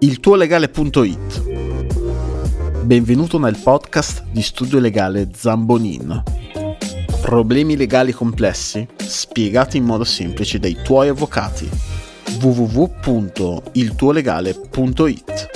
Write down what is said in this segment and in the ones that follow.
Il tuo legale.it Benvenuto nel podcast di studio legale Zambonin. Problemi legali complessi spiegati in modo semplice dai tuoi avvocati. www.iltuolegale.it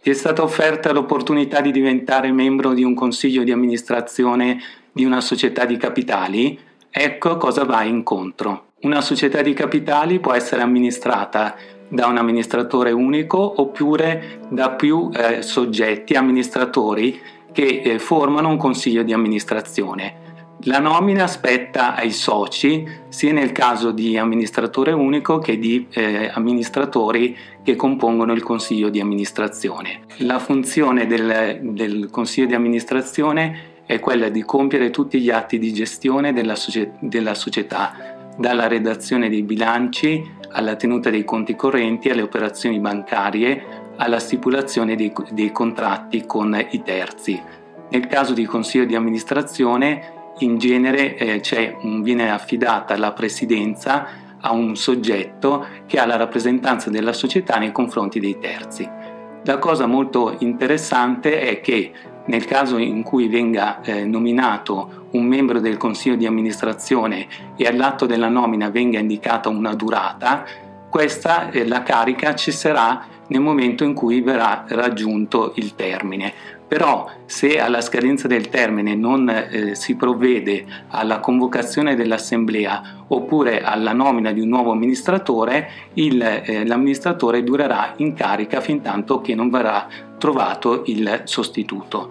Ti è stata offerta l'opportunità di diventare membro di un consiglio di amministrazione di una società di capitali? Ecco cosa vai incontro. Una società di capitali può essere amministrata da un amministratore unico oppure da più eh, soggetti amministratori che eh, formano un consiglio di amministrazione. La nomina spetta ai soci sia nel caso di amministratore unico che di eh, amministratori che compongono il consiglio di amministrazione. La funzione del, del consiglio di amministrazione è quella di compiere tutti gli atti di gestione della, socie- della società, dalla redazione dei bilanci alla tenuta dei conti correnti, alle operazioni bancarie, alla stipulazione dei, dei contratti con i terzi. Nel caso di consiglio di amministrazione, in genere eh, viene affidata la presidenza a un soggetto che ha la rappresentanza della società nei confronti dei terzi. La cosa molto interessante è che nel caso in cui venga eh, nominato un membro del consiglio di amministrazione e all'atto della nomina venga indicata una durata, questa eh, la carica cesserà nel momento in cui verrà raggiunto il termine. Però se alla scadenza del termine non eh, si provvede alla convocazione dell'assemblea oppure alla nomina di un nuovo amministratore, il, eh, l'amministratore durerà in carica fin tanto che non verrà trovato il sostituto.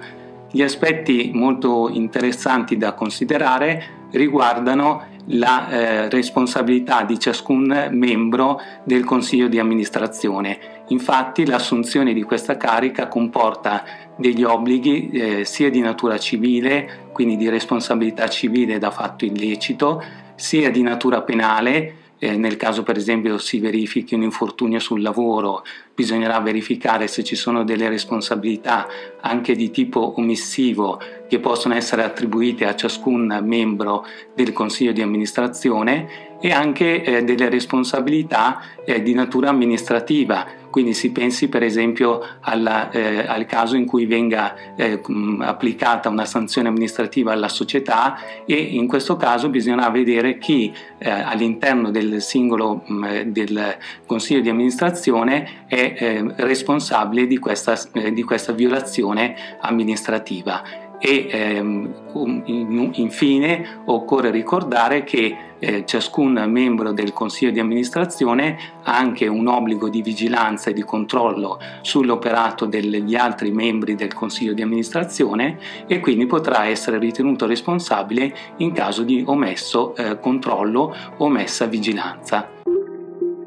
Gli aspetti molto interessanti da considerare riguardano la eh, responsabilità di ciascun membro del consiglio di amministrazione. Infatti l'assunzione di questa carica comporta degli obblighi eh, sia di natura civile, quindi di responsabilità civile da fatto illecito, sia di natura penale, eh, nel caso per esempio si verifichi un infortunio sul lavoro, bisognerà verificare se ci sono delle responsabilità anche di tipo omissivo che possono essere attribuite a ciascun membro del consiglio di amministrazione e anche eh, delle responsabilità eh, di natura amministrativa. Quindi si pensi per esempio alla, eh, al caso in cui venga eh, applicata una sanzione amministrativa alla società e in questo caso bisognerà vedere chi eh, all'interno del singolo mh, del consiglio di amministrazione è eh, responsabile di questa, di questa violazione amministrativa e ehm, infine occorre ricordare che eh, ciascun membro del consiglio di amministrazione ha anche un obbligo di vigilanza e di controllo sull'operato degli altri membri del consiglio di amministrazione e quindi potrà essere ritenuto responsabile in caso di omesso eh, controllo o omessa vigilanza.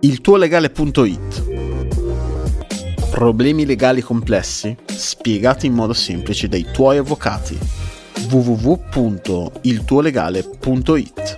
Il tuo legale.it Problemi legali complessi spiegati in modo semplice dai tuoi avvocati. www.iltuolegale.it